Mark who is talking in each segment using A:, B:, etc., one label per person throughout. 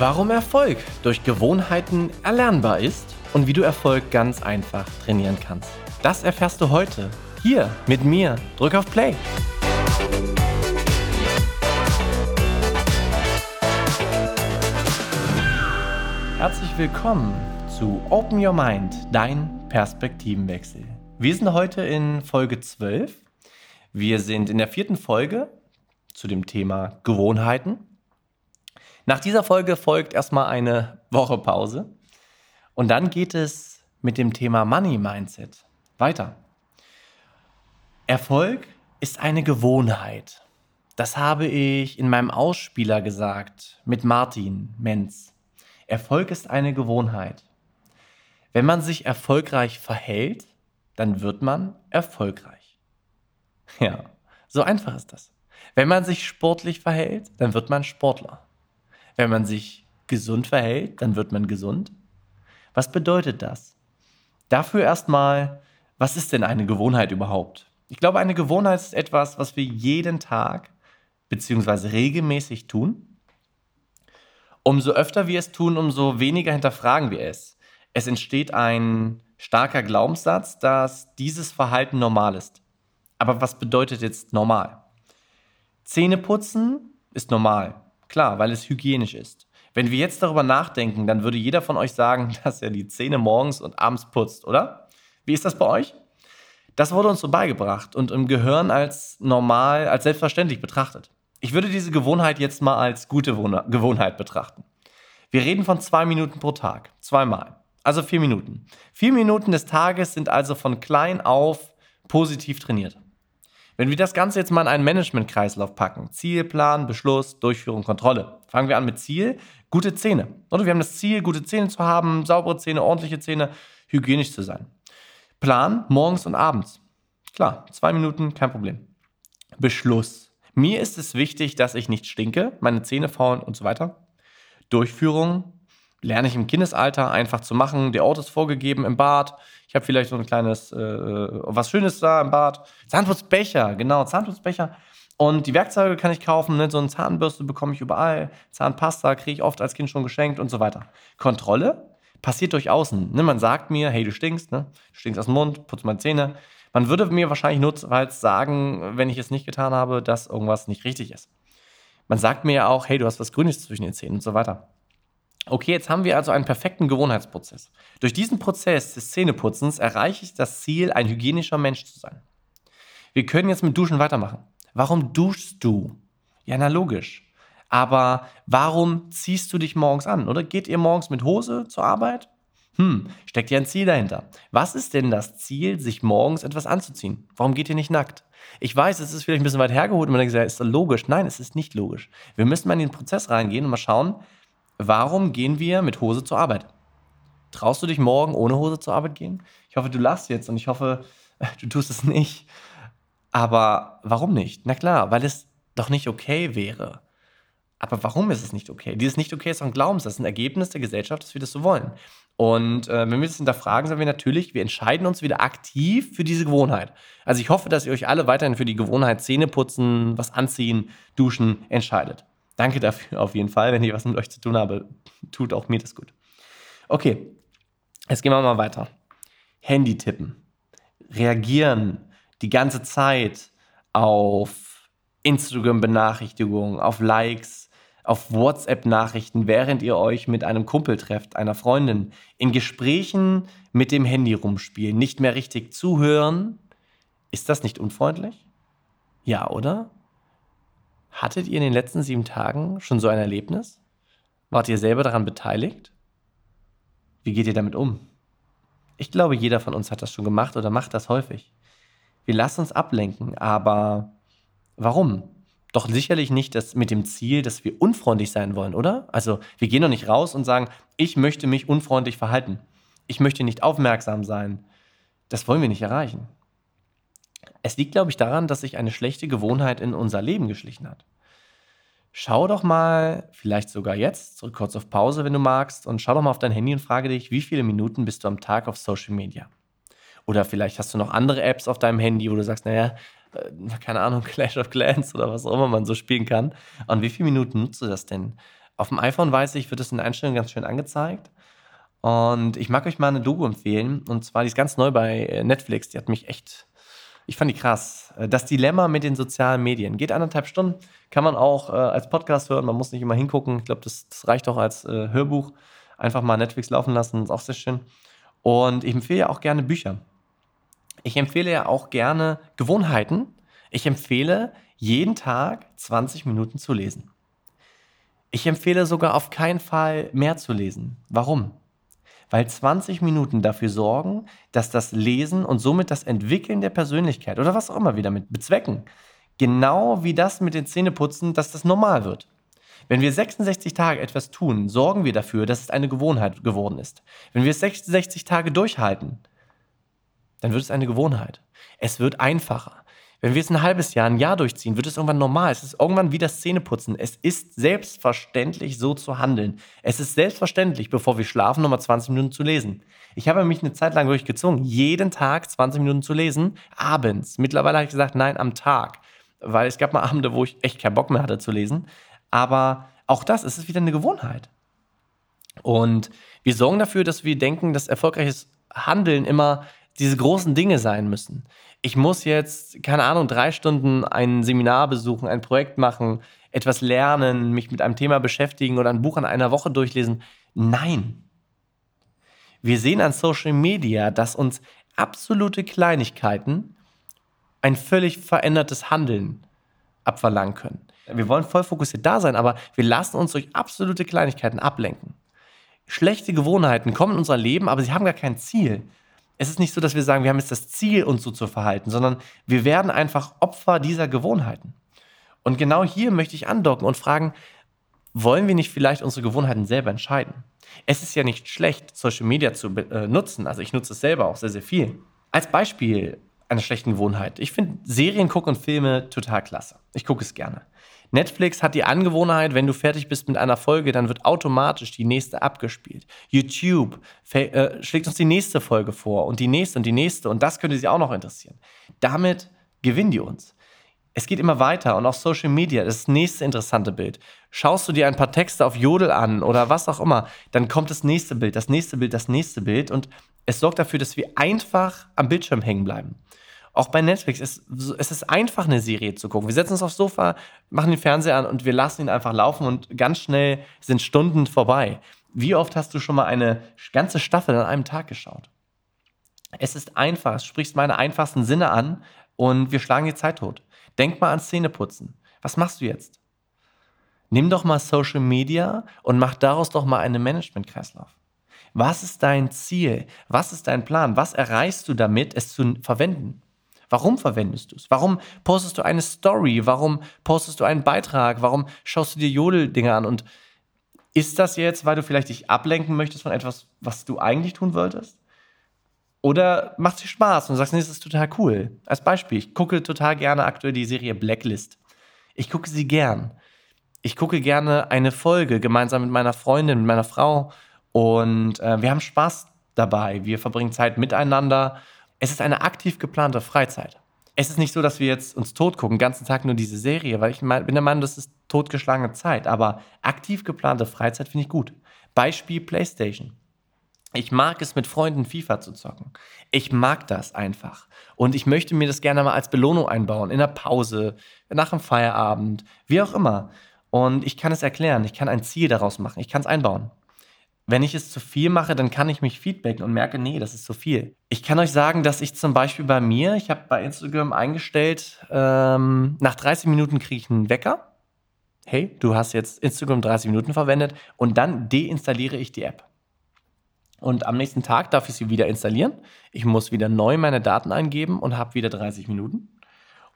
A: Warum Erfolg durch Gewohnheiten erlernbar ist und wie du Erfolg ganz einfach trainieren kannst. Das erfährst du heute hier mit mir. Drück auf Play. Herzlich willkommen zu Open Your Mind, dein Perspektivenwechsel. Wir sind heute in Folge 12. Wir sind in der vierten Folge zu dem Thema Gewohnheiten. Nach dieser Folge folgt erstmal eine Woche Pause und dann geht es mit dem Thema Money Mindset weiter. Erfolg ist eine Gewohnheit. Das habe ich in meinem Ausspieler gesagt mit Martin Menz. Erfolg ist eine Gewohnheit. Wenn man sich erfolgreich verhält, dann wird man erfolgreich. Ja, so einfach ist das. Wenn man sich sportlich verhält, dann wird man Sportler. Wenn man sich gesund verhält, dann wird man gesund. Was bedeutet das? Dafür erstmal, was ist denn eine Gewohnheit überhaupt? Ich glaube, eine Gewohnheit ist etwas, was wir jeden Tag bzw. regelmäßig tun Umso öfter wir es tun, umso weniger hinterfragen wir es. Es entsteht ein starker Glaubenssatz, dass dieses Verhalten normal ist. Aber was bedeutet jetzt normal? Zähne putzen ist normal. Klar, weil es hygienisch ist. Wenn wir jetzt darüber nachdenken, dann würde jeder von euch sagen, dass er die Zähne morgens und abends putzt, oder? Wie ist das bei euch? Das wurde uns so beigebracht und im Gehirn als normal, als selbstverständlich betrachtet. Ich würde diese Gewohnheit jetzt mal als gute Gewohnheit betrachten. Wir reden von zwei Minuten pro Tag, zweimal. Also vier Minuten. Vier Minuten des Tages sind also von klein auf positiv trainiert. Wenn wir das Ganze jetzt mal in einen Management-Kreislauf packen, Zielplan, Beschluss, Durchführung, Kontrolle. Fangen wir an mit Ziel, gute Zähne. Oder wir haben das Ziel, gute Zähne zu haben, saubere Zähne, ordentliche Zähne, hygienisch zu sein. Plan, morgens und abends. Klar, zwei Minuten, kein Problem. Beschluss. Mir ist es wichtig, dass ich nicht stinke, meine Zähne faulen und so weiter. Durchführung lerne ich im Kindesalter einfach zu machen. Der Ort ist vorgegeben im Bad. Ich habe vielleicht so ein kleines, äh, was Schönes da im Bad. Zahnputzbecher, genau, Zahnputzbecher. Und die Werkzeuge kann ich kaufen, ne? so eine Zahnbürste bekomme ich überall, Zahnpasta kriege ich oft als Kind schon geschenkt und so weiter. Kontrolle passiert durch außen. Ne? Man sagt mir, hey, du stinkst, ne? du stinkst aus dem Mund, putz meine Zähne. Man würde mir wahrscheinlich notfalls sagen, wenn ich es nicht getan habe, dass irgendwas nicht richtig ist. Man sagt mir ja auch, hey, du hast was Grünes zwischen den Zähnen und so weiter. Okay, jetzt haben wir also einen perfekten Gewohnheitsprozess. Durch diesen Prozess des Zähneputzens erreiche ich das Ziel, ein hygienischer Mensch zu sein. Wir können jetzt mit Duschen weitermachen. Warum duschst du? Ja, na logisch. Aber warum ziehst du dich morgens an? Oder geht ihr morgens mit Hose zur Arbeit? Hm, steckt ja ein Ziel dahinter. Was ist denn das Ziel, sich morgens etwas anzuziehen? Warum geht ihr nicht nackt? Ich weiß, es ist vielleicht ein bisschen weit hergeholt und man denkt, ja, ist das logisch? Nein, es ist nicht logisch. Wir müssen mal in den Prozess reingehen und mal schauen, warum gehen wir mit Hose zur Arbeit? Traust du dich morgen ohne Hose zur Arbeit gehen? Ich hoffe, du lachst jetzt und ich hoffe, du tust es nicht. Aber warum nicht? Na klar, weil es doch nicht okay wäre. Aber warum ist es nicht okay? Dieses nicht okay ist ein Glaubenssatz, ein Ergebnis der Gesellschaft, dass wir das so wollen. Und äh, wenn wir das hinterfragen, sagen wir natürlich, wir entscheiden uns wieder aktiv für diese Gewohnheit. Also ich hoffe, dass ihr euch alle weiterhin für die Gewohnheit Zähne putzen, was anziehen, duschen entscheidet. Danke dafür auf jeden Fall. Wenn ich was mit euch zu tun habe, tut auch mir das gut. Okay, jetzt gehen wir mal weiter. Handy tippen. Reagieren die ganze Zeit auf Instagram-Benachrichtigungen, auf Likes, auf WhatsApp-Nachrichten, während ihr euch mit einem Kumpel trefft, einer Freundin, in Gesprächen mit dem Handy rumspielen, nicht mehr richtig zuhören, ist das nicht unfreundlich? Ja, oder? Hattet ihr in den letzten sieben Tagen schon so ein Erlebnis? Wart ihr selber daran beteiligt? Wie geht ihr damit um? Ich glaube, jeder von uns hat das schon gemacht oder macht das häufig. Wir lassen uns ablenken, aber warum? doch sicherlich nicht das mit dem Ziel, dass wir unfreundlich sein wollen, oder? Also wir gehen doch nicht raus und sagen, ich möchte mich unfreundlich verhalten. Ich möchte nicht aufmerksam sein. Das wollen wir nicht erreichen. Es liegt, glaube ich, daran, dass sich eine schlechte Gewohnheit in unser Leben geschlichen hat. Schau doch mal, vielleicht sogar jetzt, zurück kurz auf Pause, wenn du magst, und schau doch mal auf dein Handy und frage dich, wie viele Minuten bist du am Tag auf Social Media? Oder vielleicht hast du noch andere Apps auf deinem Handy, wo du sagst, naja, äh, keine Ahnung, Clash of Clans oder was auch immer man so spielen kann. Und wie viele Minuten nutzt du das denn? Auf dem iPhone weiß ich, wird es in der Einstellung ganz schön angezeigt. Und ich mag euch mal eine Doku empfehlen. Und zwar, die ist ganz neu bei äh, Netflix. Die hat mich echt, ich fand die krass. Äh, das Dilemma mit den sozialen Medien. Geht anderthalb Stunden, kann man auch äh, als Podcast hören. Man muss nicht immer hingucken. Ich glaube, das, das, reicht auch als äh, Hörbuch. Einfach mal Netflix laufen lassen, ist auch sehr schön. Und ich empfehle ja auch gerne Bücher. Ich empfehle ja auch gerne Gewohnheiten. Ich empfehle jeden Tag 20 Minuten zu lesen. Ich empfehle sogar auf keinen Fall mehr zu lesen. Warum? Weil 20 Minuten dafür sorgen, dass das Lesen und somit das Entwickeln der Persönlichkeit oder was auch immer wir damit bezwecken, genau wie das mit den Zähneputzen, dass das normal wird. Wenn wir 66 Tage etwas tun, sorgen wir dafür, dass es eine Gewohnheit geworden ist. Wenn wir 66 Tage durchhalten, dann wird es eine Gewohnheit. Es wird einfacher. Wenn wir es ein halbes Jahr, ein Jahr durchziehen, wird es irgendwann normal. Es ist irgendwann wie das Zähneputzen. Es ist selbstverständlich, so zu handeln. Es ist selbstverständlich, bevor wir schlafen, nochmal 20 Minuten zu lesen. Ich habe mich eine Zeit lang durchgezwungen, jeden Tag 20 Minuten zu lesen, abends. Mittlerweile habe ich gesagt, nein, am Tag. Weil es gab mal Abende, wo ich echt keinen Bock mehr hatte zu lesen. Aber auch das, es ist wieder eine Gewohnheit. Und wir sorgen dafür, dass wir denken, dass erfolgreiches Handeln immer diese großen Dinge sein müssen. Ich muss jetzt, keine Ahnung, drei Stunden ein Seminar besuchen, ein Projekt machen, etwas lernen, mich mit einem Thema beschäftigen oder ein Buch in einer Woche durchlesen. Nein. Wir sehen an Social Media, dass uns absolute Kleinigkeiten ein völlig verändertes Handeln abverlangen können. Wir wollen voll fokussiert da sein, aber wir lassen uns durch absolute Kleinigkeiten ablenken. Schlechte Gewohnheiten kommen in unser Leben, aber sie haben gar kein Ziel es ist nicht so, dass wir sagen, wir haben jetzt das Ziel, uns so zu verhalten, sondern wir werden einfach Opfer dieser Gewohnheiten. Und genau hier möchte ich andocken und fragen, wollen wir nicht vielleicht unsere Gewohnheiten selber entscheiden? Es ist ja nicht schlecht, Social Media zu äh, nutzen. Also ich nutze es selber auch sehr, sehr viel. Als Beispiel einer schlechten Gewohnheit. Ich finde Serien gucken und Filme total klasse. Ich gucke es gerne. Netflix hat die Angewohnheit, wenn du fertig bist mit einer Folge, dann wird automatisch die nächste abgespielt. YouTube äh, schlägt uns die nächste Folge vor und die nächste und die nächste und das könnte sie auch noch interessieren. Damit gewinnen die uns. Es geht immer weiter und auch Social Media, das, das nächste interessante Bild. Schaust du dir ein paar Texte auf Jodel an oder was auch immer, dann kommt das nächste Bild, das nächste Bild, das nächste Bild und es sorgt dafür, dass wir einfach am Bildschirm hängen bleiben. Auch bei Netflix, es, es ist einfach, eine Serie zu gucken. Wir setzen uns aufs Sofa, machen den Fernseher an und wir lassen ihn einfach laufen und ganz schnell sind Stunden vorbei. Wie oft hast du schon mal eine ganze Staffel an einem Tag geschaut? Es ist einfach, es sprichst meine einfachsten Sinne an und wir schlagen die Zeit tot. Denk mal an Zähneputzen. Was machst du jetzt? Nimm doch mal Social Media und mach daraus doch mal einen Management-Kreislauf. Was ist dein Ziel? Was ist dein Plan? Was erreichst du damit, es zu verwenden? Warum verwendest du es? Warum postest du eine Story? Warum postest du einen Beitrag? Warum schaust du dir Jodel-Dinge an? Und ist das jetzt, weil du vielleicht dich ablenken möchtest von etwas, was du eigentlich tun wolltest? Oder macht es dir Spaß und sagst, nee, das ist total cool. Als Beispiel, ich gucke total gerne aktuell die Serie Blacklist. Ich gucke sie gern. Ich gucke gerne eine Folge gemeinsam mit meiner Freundin, mit meiner Frau und äh, wir haben Spaß dabei. Wir verbringen Zeit miteinander es ist eine aktiv geplante Freizeit. Es ist nicht so, dass wir jetzt uns tot gucken, den ganzen Tag nur diese Serie, weil ich bin der Meinung, das ist totgeschlagene Zeit. Aber aktiv geplante Freizeit finde ich gut. Beispiel PlayStation. Ich mag es, mit Freunden FIFA zu zocken. Ich mag das einfach. Und ich möchte mir das gerne mal als Belohnung einbauen, in der Pause, nach dem Feierabend, wie auch immer. Und ich kann es erklären, ich kann ein Ziel daraus machen, ich kann es einbauen. Wenn ich es zu viel mache, dann kann ich mich feedbacken und merke, nee, das ist zu viel. Ich kann euch sagen, dass ich zum Beispiel bei mir, ich habe bei Instagram eingestellt, ähm, nach 30 Minuten kriege ich einen Wecker. Hey, du hast jetzt Instagram 30 Minuten verwendet und dann deinstalliere ich die App. Und am nächsten Tag darf ich sie wieder installieren. Ich muss wieder neu meine Daten eingeben und habe wieder 30 Minuten.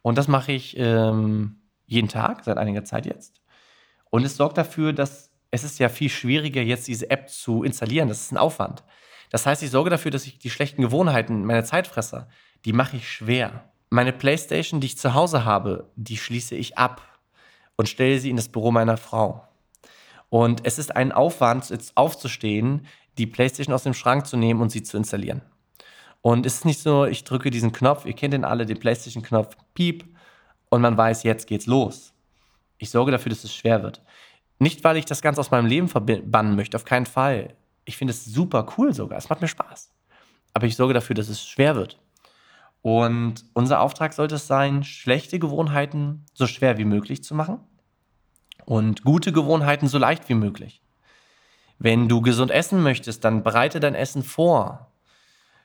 A: Und das mache ich ähm, jeden Tag, seit einiger Zeit jetzt. Und es sorgt dafür, dass es ist ja viel schwieriger, jetzt diese App zu installieren. Das ist ein Aufwand. Das heißt, ich sorge dafür, dass ich die schlechten Gewohnheiten, meine Zeitfresser, die mache ich schwer. Meine Playstation, die ich zu Hause habe, die schließe ich ab und stelle sie in das Büro meiner Frau. Und es ist ein Aufwand, jetzt aufzustehen, die Playstation aus dem Schrank zu nehmen und sie zu installieren. Und es ist nicht so, ich drücke diesen Knopf, ihr kennt den alle, den Playstation-Knopf, piep, und man weiß, jetzt geht's los. Ich sorge dafür, dass es schwer wird. Nicht, weil ich das Ganze aus meinem Leben verbannen möchte, auf keinen Fall. Ich finde es super cool sogar. Es macht mir Spaß. Aber ich sorge dafür, dass es schwer wird. Und unser Auftrag sollte es sein, schlechte Gewohnheiten so schwer wie möglich zu machen und gute Gewohnheiten so leicht wie möglich. Wenn du gesund essen möchtest, dann bereite dein Essen vor.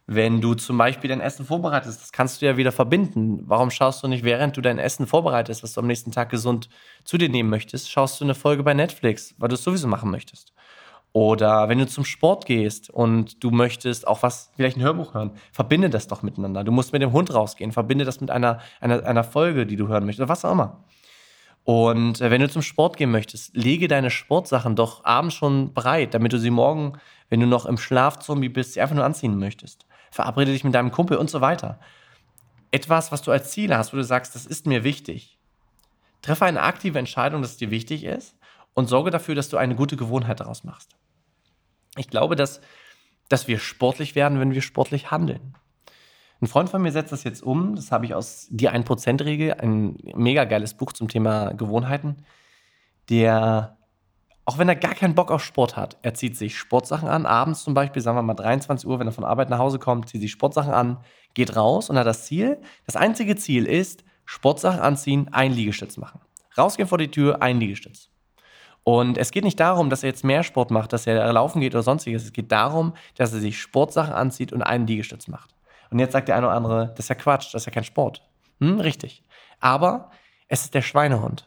A: Wenn du zum Beispiel dein Essen vorbereitest, das kannst du ja wieder verbinden. Warum schaust du nicht, während du dein Essen vorbereitest, was du am nächsten Tag gesund zu dir nehmen möchtest, schaust du eine Folge bei Netflix, weil du es sowieso machen möchtest. Oder wenn du zum Sport gehst und du möchtest auch was, vielleicht ein Hörbuch hören, verbinde das doch miteinander. Du musst mit dem Hund rausgehen, verbinde das mit einer, einer, einer Folge, die du hören möchtest, oder was auch immer. Und äh, wenn du zum Sport gehen möchtest, lege deine Sportsachen doch abends schon bereit, damit du sie morgen, wenn du noch im Schlafzombie bist, sie einfach nur anziehen möchtest verabrede dich mit deinem Kumpel und so weiter. Etwas, was du als Ziel hast, wo du sagst, das ist mir wichtig. Treffe eine aktive Entscheidung, dass es dir wichtig ist und sorge dafür, dass du eine gute Gewohnheit daraus machst. Ich glaube, dass, dass wir sportlich werden, wenn wir sportlich handeln. Ein Freund von mir setzt das jetzt um, das habe ich aus Die 1%-Regel, ein mega geiles Buch zum Thema Gewohnheiten. Der auch wenn er gar keinen Bock auf Sport hat, er zieht sich Sportsachen an, abends zum Beispiel, sagen wir mal 23 Uhr, wenn er von Arbeit nach Hause kommt, zieht sich Sportsachen an, geht raus und hat das Ziel, das einzige Ziel ist, Sportsachen anziehen, ein Liegestütz machen. Rausgehen vor die Tür, ein Liegestütz. Und es geht nicht darum, dass er jetzt mehr Sport macht, dass er laufen geht oder sonstiges. Es geht darum, dass er sich Sportsachen anzieht und einen Liegestütz macht. Und jetzt sagt der eine oder andere, das ist ja Quatsch, das ist ja kein Sport. Hm, richtig. Aber es ist der Schweinehund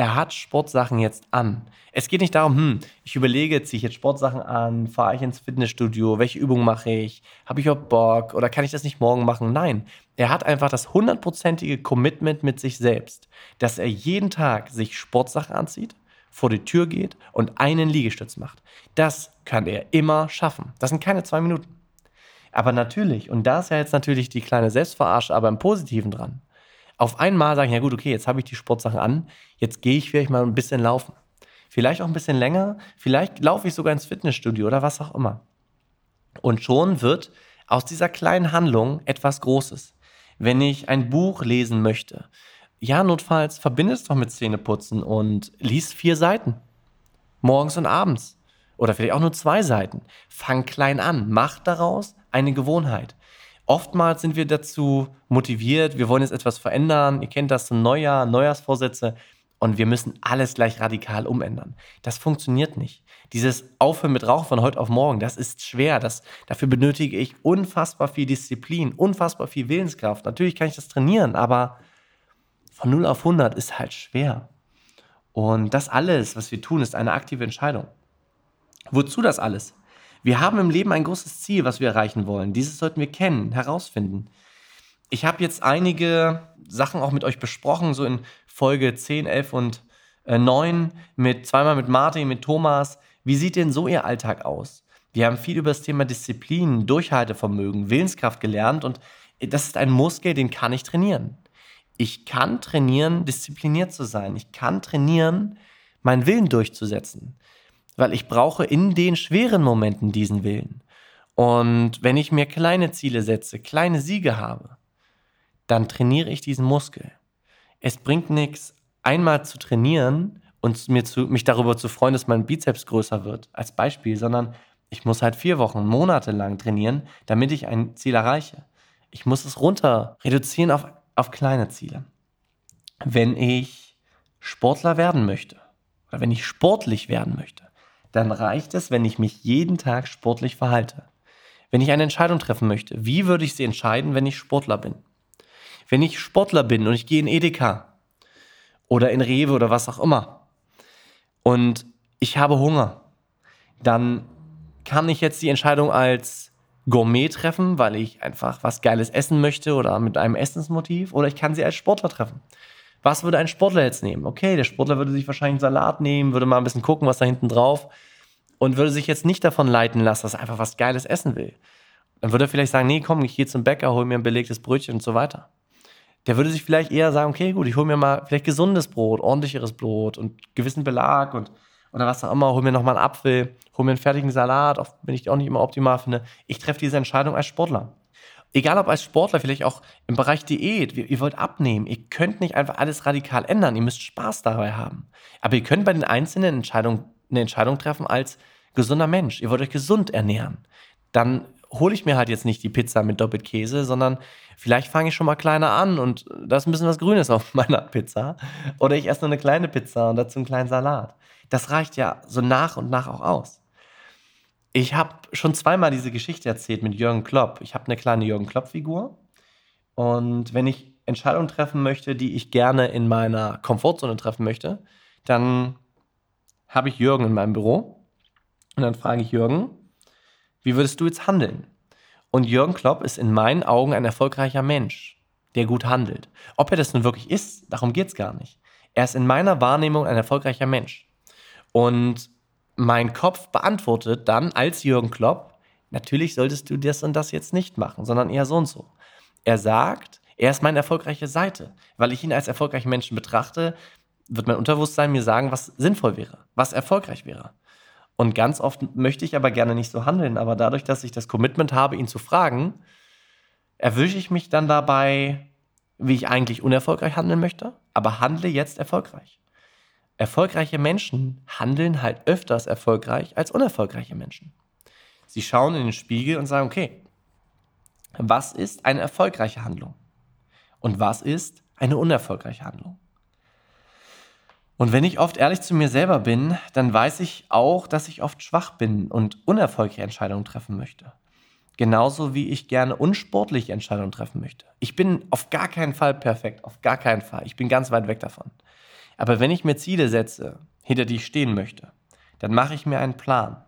A: er hat Sportsachen jetzt an. Es geht nicht darum, hm, ich überlege, ziehe ich jetzt Sportsachen an, fahre ich ins Fitnessstudio, welche Übung mache ich, habe ich auch Bock oder kann ich das nicht morgen machen? Nein, er hat einfach das hundertprozentige Commitment mit sich selbst, dass er jeden Tag sich Sportsachen anzieht, vor die Tür geht und einen Liegestütz macht. Das kann er immer schaffen. Das sind keine zwei Minuten. Aber natürlich, und da ist ja jetzt natürlich die kleine Selbstverarsche, aber im Positiven dran auf einmal sagen, ja gut, okay, jetzt habe ich die Sportsachen an, jetzt gehe ich vielleicht mal ein bisschen laufen. Vielleicht auch ein bisschen länger, vielleicht laufe ich sogar ins Fitnessstudio oder was auch immer. Und schon wird aus dieser kleinen Handlung etwas Großes. Wenn ich ein Buch lesen möchte, ja, notfalls verbinde es doch mit Zähneputzen und lies vier Seiten. Morgens und abends. Oder vielleicht auch nur zwei Seiten. Fang klein an. Mach daraus eine Gewohnheit oftmals sind wir dazu motiviert, wir wollen jetzt etwas verändern. Ihr kennt das zum Neujahr, Neujahrsvorsätze und wir müssen alles gleich radikal umändern. Das funktioniert nicht. Dieses Aufhören mit Rauchen von heute auf morgen, das ist schwer. Das, dafür benötige ich unfassbar viel Disziplin, unfassbar viel Willenskraft. Natürlich kann ich das trainieren, aber von 0 auf 100 ist halt schwer. Und das alles, was wir tun, ist eine aktive Entscheidung. Wozu das alles? Wir haben im Leben ein großes Ziel, was wir erreichen wollen. Dieses sollten wir kennen, herausfinden. Ich habe jetzt einige Sachen auch mit euch besprochen, so in Folge 10, 11 und äh, 9, mit, zweimal mit Martin, mit Thomas. Wie sieht denn so Ihr Alltag aus? Wir haben viel über das Thema Disziplin, Durchhaltevermögen, Willenskraft gelernt und das ist ein Muskel, den kann ich trainieren. Ich kann trainieren, diszipliniert zu sein. Ich kann trainieren, meinen Willen durchzusetzen weil ich brauche in den schweren Momenten diesen Willen. Und wenn ich mir kleine Ziele setze, kleine Siege habe, dann trainiere ich diesen Muskel. Es bringt nichts, einmal zu trainieren und mir zu, mich darüber zu freuen, dass mein Bizeps größer wird, als Beispiel, sondern ich muss halt vier Wochen, Monate lang trainieren, damit ich ein Ziel erreiche. Ich muss es runter reduzieren auf, auf kleine Ziele. Wenn ich Sportler werden möchte oder wenn ich sportlich werden möchte, dann reicht es, wenn ich mich jeden Tag sportlich verhalte. Wenn ich eine Entscheidung treffen möchte, wie würde ich sie entscheiden, wenn ich Sportler bin? Wenn ich Sportler bin und ich gehe in Edeka oder in Rewe oder was auch immer und ich habe Hunger, dann kann ich jetzt die Entscheidung als Gourmet treffen, weil ich einfach was Geiles essen möchte oder mit einem Essensmotiv, oder ich kann sie als Sportler treffen. Was würde ein Sportler jetzt nehmen? Okay, der Sportler würde sich wahrscheinlich einen Salat nehmen, würde mal ein bisschen gucken, was da hinten drauf und würde sich jetzt nicht davon leiten lassen, dass er einfach was Geiles essen will. Dann würde er vielleicht sagen, nee, komm, ich gehe zum Bäcker, hol mir ein belegtes Brötchen und so weiter. Der würde sich vielleicht eher sagen, okay, gut, ich hole mir mal vielleicht gesundes Brot, ordentlicheres Brot und gewissen Belag und oder was auch immer, hol mir nochmal einen Apfel, hol mir einen fertigen Salat, auch wenn ich die auch nicht immer optimal finde. Ich treffe diese Entscheidung als Sportler. Egal ob als Sportler, vielleicht auch im Bereich Diät, ihr wollt abnehmen, ihr könnt nicht einfach alles radikal ändern, ihr müsst Spaß dabei haben. Aber ihr könnt bei den einzelnen Entscheidungen eine Entscheidung treffen als gesunder Mensch. Ihr wollt euch gesund ernähren. Dann hole ich mir halt jetzt nicht die Pizza mit doppelt Käse, sondern vielleicht fange ich schon mal kleiner an und da ist ein bisschen was Grünes auf meiner Pizza. Oder ich esse nur eine kleine Pizza und dazu einen kleinen Salat. Das reicht ja so nach und nach auch aus. Ich habe schon zweimal diese Geschichte erzählt mit Jürgen Klopp. Ich habe eine kleine Jürgen Klopp-Figur. Und wenn ich Entscheidungen treffen möchte, die ich gerne in meiner Komfortzone treffen möchte, dann habe ich Jürgen in meinem Büro. Und dann frage ich Jürgen, wie würdest du jetzt handeln? Und Jürgen Klopp ist in meinen Augen ein erfolgreicher Mensch, der gut handelt. Ob er das nun wirklich ist, darum geht es gar nicht. Er ist in meiner Wahrnehmung ein erfolgreicher Mensch. Und mein Kopf beantwortet dann als Jürgen Klopp, natürlich solltest du das und das jetzt nicht machen, sondern eher so und so. Er sagt, er ist meine erfolgreiche Seite. Weil ich ihn als erfolgreichen Menschen betrachte, wird mein Unterbewusstsein mir sagen, was sinnvoll wäre, was erfolgreich wäre. Und ganz oft möchte ich aber gerne nicht so handeln, aber dadurch, dass ich das Commitment habe, ihn zu fragen, erwische ich mich dann dabei, wie ich eigentlich unerfolgreich handeln möchte, aber handle jetzt erfolgreich erfolgreiche Menschen handeln halt öfters erfolgreich als unerfolgreiche Menschen. Sie schauen in den Spiegel und sagen, okay, was ist eine erfolgreiche Handlung? Und was ist eine unerfolgreiche Handlung? Und wenn ich oft ehrlich zu mir selber bin, dann weiß ich auch, dass ich oft schwach bin und unerfolgreiche Entscheidungen treffen möchte. Genauso wie ich gerne unsportliche Entscheidungen treffen möchte. Ich bin auf gar keinen Fall perfekt, auf gar keinen Fall. Ich bin ganz weit weg davon. Aber wenn ich mir Ziele setze, hinter die ich stehen möchte, dann mache ich mir einen Plan.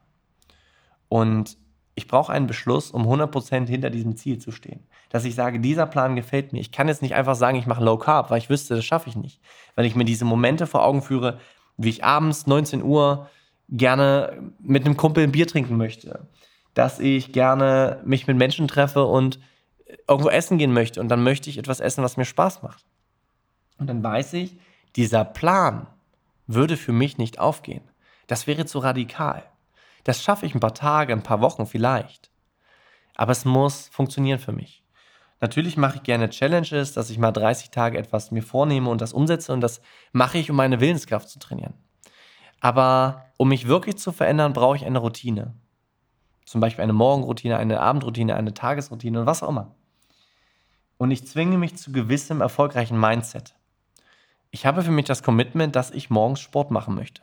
A: Und ich brauche einen Beschluss, um 100% hinter diesem Ziel zu stehen. Dass ich sage, dieser Plan gefällt mir. Ich kann jetzt nicht einfach sagen, ich mache Low Carb, weil ich wüsste, das schaffe ich nicht. Weil ich mir diese Momente vor Augen führe, wie ich abends 19 Uhr gerne mit einem Kumpel ein Bier trinken möchte. Dass ich gerne mich mit Menschen treffe und irgendwo essen gehen möchte. Und dann möchte ich etwas essen, was mir Spaß macht. Und dann weiß ich, dieser Plan würde für mich nicht aufgehen. Das wäre zu radikal. Das schaffe ich ein paar Tage, ein paar Wochen vielleicht. Aber es muss funktionieren für mich. Natürlich mache ich gerne Challenges, dass ich mal 30 Tage etwas mir vornehme und das umsetze und das mache ich, um meine Willenskraft zu trainieren. Aber um mich wirklich zu verändern, brauche ich eine Routine. Zum Beispiel eine Morgenroutine, eine Abendroutine, eine Tagesroutine und was auch immer. Und ich zwinge mich zu gewissem erfolgreichen Mindset. Ich habe für mich das Commitment, dass ich morgens Sport machen möchte.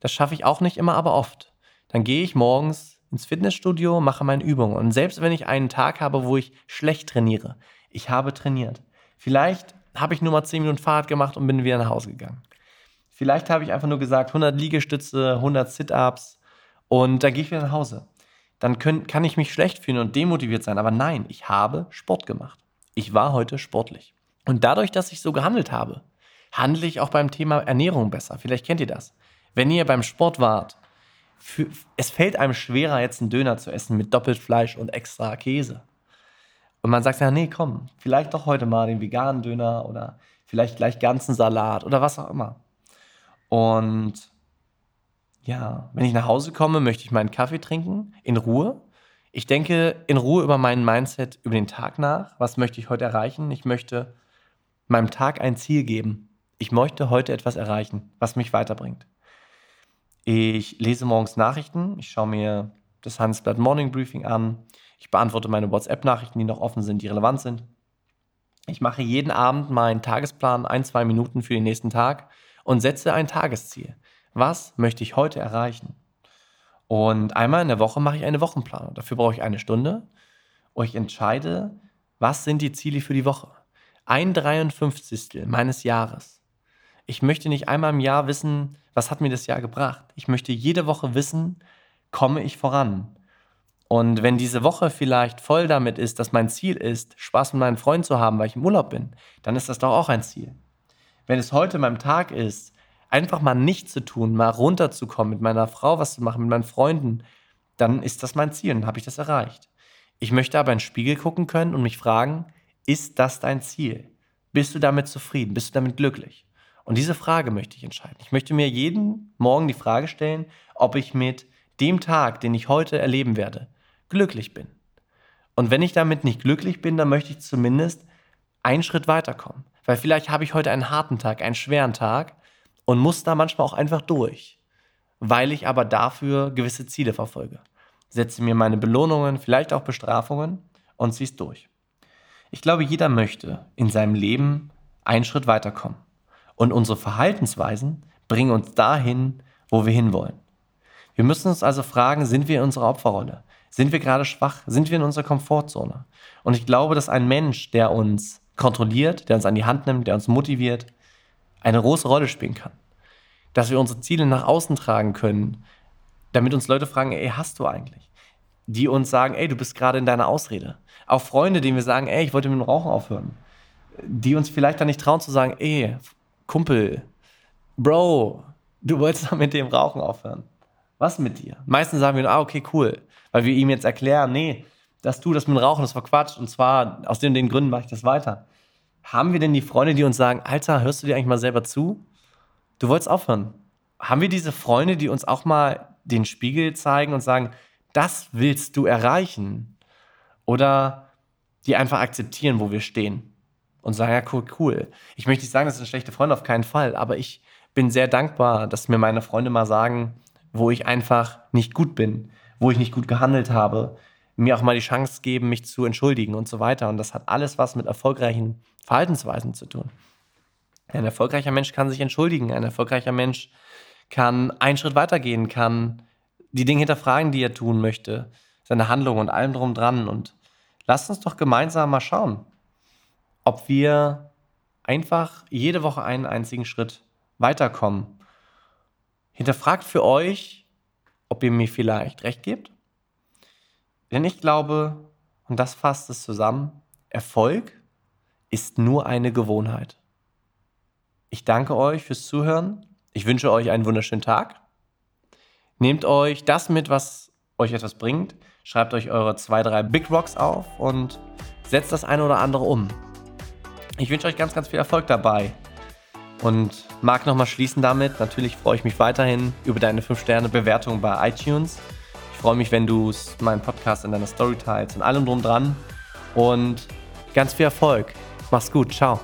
A: Das schaffe ich auch nicht immer, aber oft. Dann gehe ich morgens ins Fitnessstudio, mache meine Übungen. Und selbst wenn ich einen Tag habe, wo ich schlecht trainiere, ich habe trainiert. Vielleicht habe ich nur mal 10 Minuten Fahrrad gemacht und bin wieder nach Hause gegangen. Vielleicht habe ich einfach nur gesagt, 100 Liegestütze, 100 Sit-Ups und dann gehe ich wieder nach Hause. Dann können, kann ich mich schlecht fühlen und demotiviert sein. Aber nein, ich habe Sport gemacht. Ich war heute sportlich. Und dadurch, dass ich so gehandelt habe, handle ich auch beim Thema Ernährung besser. Vielleicht kennt ihr das. Wenn ihr beim Sport wart, für, es fällt einem schwerer, jetzt einen Döner zu essen mit doppelt Fleisch und extra Käse. Und man sagt ja, nee, komm, vielleicht doch heute mal den veganen Döner oder vielleicht gleich ganzen Salat oder was auch immer. Und ja, wenn ich nach Hause komme, möchte ich meinen Kaffee trinken, in Ruhe. Ich denke in Ruhe über meinen Mindset, über den Tag nach. Was möchte ich heute erreichen? Ich möchte meinem Tag ein Ziel geben ich möchte heute etwas erreichen, was mich weiterbringt. Ich lese morgens Nachrichten, ich schaue mir das Handelsblatt Morning Briefing an, ich beantworte meine WhatsApp-Nachrichten, die noch offen sind, die relevant sind. Ich mache jeden Abend meinen Tagesplan, ein, zwei Minuten für den nächsten Tag und setze ein Tagesziel. Was möchte ich heute erreichen? Und einmal in der Woche mache ich eine Wochenplanung. Dafür brauche ich eine Stunde und ich entscheide, was sind die Ziele für die Woche. Ein 53. meines Jahres ich möchte nicht einmal im Jahr wissen, was hat mir das Jahr gebracht. Ich möchte jede Woche wissen, komme ich voran. Und wenn diese Woche vielleicht voll damit ist, dass mein Ziel ist, Spaß mit meinen Freunden zu haben, weil ich im Urlaub bin, dann ist das doch auch ein Ziel. Wenn es heute mein Tag ist, einfach mal nichts zu tun, mal runterzukommen, mit meiner Frau was zu machen, mit meinen Freunden, dann ist das mein Ziel und habe ich das erreicht. Ich möchte aber in den Spiegel gucken können und mich fragen, ist das dein Ziel? Bist du damit zufrieden? Bist du damit glücklich? Und diese Frage möchte ich entscheiden. Ich möchte mir jeden Morgen die Frage stellen, ob ich mit dem Tag, den ich heute erleben werde, glücklich bin. Und wenn ich damit nicht glücklich bin, dann möchte ich zumindest einen Schritt weiterkommen. Weil vielleicht habe ich heute einen harten Tag, einen schweren Tag und muss da manchmal auch einfach durch. Weil ich aber dafür gewisse Ziele verfolge. Setze mir meine Belohnungen, vielleicht auch Bestrafungen und ziehe es durch. Ich glaube, jeder möchte in seinem Leben einen Schritt weiterkommen. Und unsere Verhaltensweisen bringen uns dahin, wo wir hinwollen. Wir müssen uns also fragen, sind wir in unserer Opferrolle? Sind wir gerade schwach? Sind wir in unserer Komfortzone? Und ich glaube, dass ein Mensch, der uns kontrolliert, der uns an die Hand nimmt, der uns motiviert, eine große Rolle spielen kann. Dass wir unsere Ziele nach außen tragen können, damit uns Leute fragen, ey, hast du eigentlich? Die uns sagen, ey, du bist gerade in deiner Ausrede. Auch Freunde, denen wir sagen, ey, ich wollte mit dem Rauchen aufhören. Die uns vielleicht dann nicht trauen zu sagen, ey, Kumpel, Bro, du wolltest doch mit dem Rauchen aufhören. Was mit dir? Meistens sagen wir, ah, okay, cool weil wir ihm jetzt erklären, nee, dass du das mit dem Rauchen, das war Quatsch und zwar aus den, den Gründen mache ich das weiter. Haben wir denn die Freunde, die uns sagen, Alter, hörst du dir eigentlich mal selber zu? Du wolltest aufhören. Haben wir diese Freunde, die uns auch mal den Spiegel zeigen und sagen, das willst du erreichen? Oder die einfach akzeptieren, wo wir stehen und sagen, ja, cool, cool. Ich möchte nicht sagen, das sind schlechte Freunde, auf keinen Fall, aber ich bin sehr dankbar, dass mir meine Freunde mal sagen, wo ich einfach nicht gut bin, wo ich nicht gut gehandelt habe, mir auch mal die Chance geben, mich zu entschuldigen und so weiter. Und das hat alles was mit erfolgreichen Verhaltensweisen zu tun. Ein erfolgreicher Mensch kann sich entschuldigen, ein erfolgreicher Mensch kann einen Schritt weitergehen, kann die Dinge hinterfragen, die er tun möchte, seine Handlungen und allem drum dran. Und lasst uns doch gemeinsam mal schauen, ob wir einfach jede Woche einen einzigen Schritt weiterkommen. Hinterfragt für euch, ob ihr mir vielleicht recht gebt. Denn ich glaube, und das fasst es zusammen, Erfolg ist nur eine Gewohnheit. Ich danke euch fürs Zuhören. Ich wünsche euch einen wunderschönen Tag. Nehmt euch das mit, was euch etwas bringt. Schreibt euch eure zwei, drei Big Rocks auf und setzt das eine oder andere um. Ich wünsche euch ganz, ganz viel Erfolg dabei. Und mag nochmal schließen damit. Natürlich freue ich mich weiterhin über deine 5-Sterne-Bewertung bei iTunes. Ich freue mich, wenn du meinen Podcast in deiner Story teilst und allem drum dran. Und ganz viel Erfolg. Mach's gut. Ciao.